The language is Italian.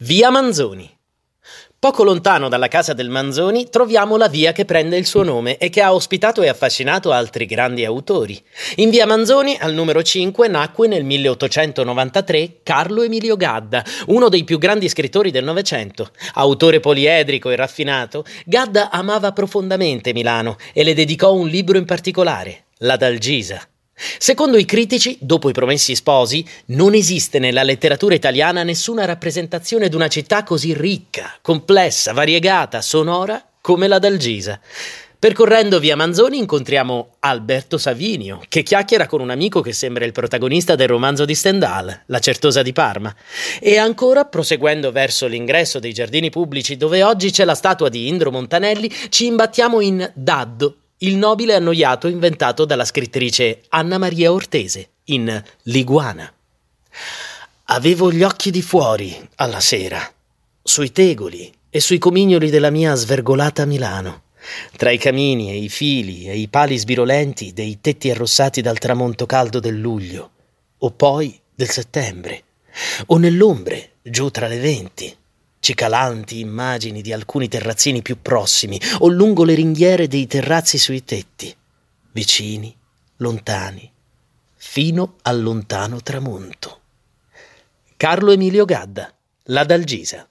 Via Manzoni. Poco lontano dalla casa del Manzoni troviamo la via che prende il suo nome e che ha ospitato e affascinato altri grandi autori. In via Manzoni, al numero 5, nacque nel 1893 Carlo Emilio Gadda, uno dei più grandi scrittori del Novecento. Autore poliedrico e raffinato, Gadda amava profondamente Milano e le dedicò un libro in particolare, La Dalgisa. Secondo i critici, dopo i Promessi Sposi, non esiste nella letteratura italiana nessuna rappresentazione di una città così ricca, complessa, variegata, sonora come la d'Algisa. Percorrendo via Manzoni incontriamo Alberto Savinio, che chiacchiera con un amico che sembra il protagonista del romanzo di Stendhal, La certosa di Parma. E ancora, proseguendo verso l'ingresso dei giardini pubblici dove oggi c'è la statua di Indro Montanelli, ci imbattiamo in Daddo, il nobile annoiato inventato dalla scrittrice Anna Maria Ortese in Liguana. Avevo gli occhi di fuori alla sera, sui tegoli e sui comignoli della mia svergolata Milano, tra i camini e i fili e i pali sbirolenti dei tetti arrossati dal tramonto caldo del luglio, o poi del settembre, o nell'ombre giù tra le venti cicalanti immagini di alcuni terrazzini più prossimi o lungo le ringhiere dei terrazzi sui tetti, vicini, lontani, fino al lontano tramonto. Carlo Emilio Gadda, La Dalgisa.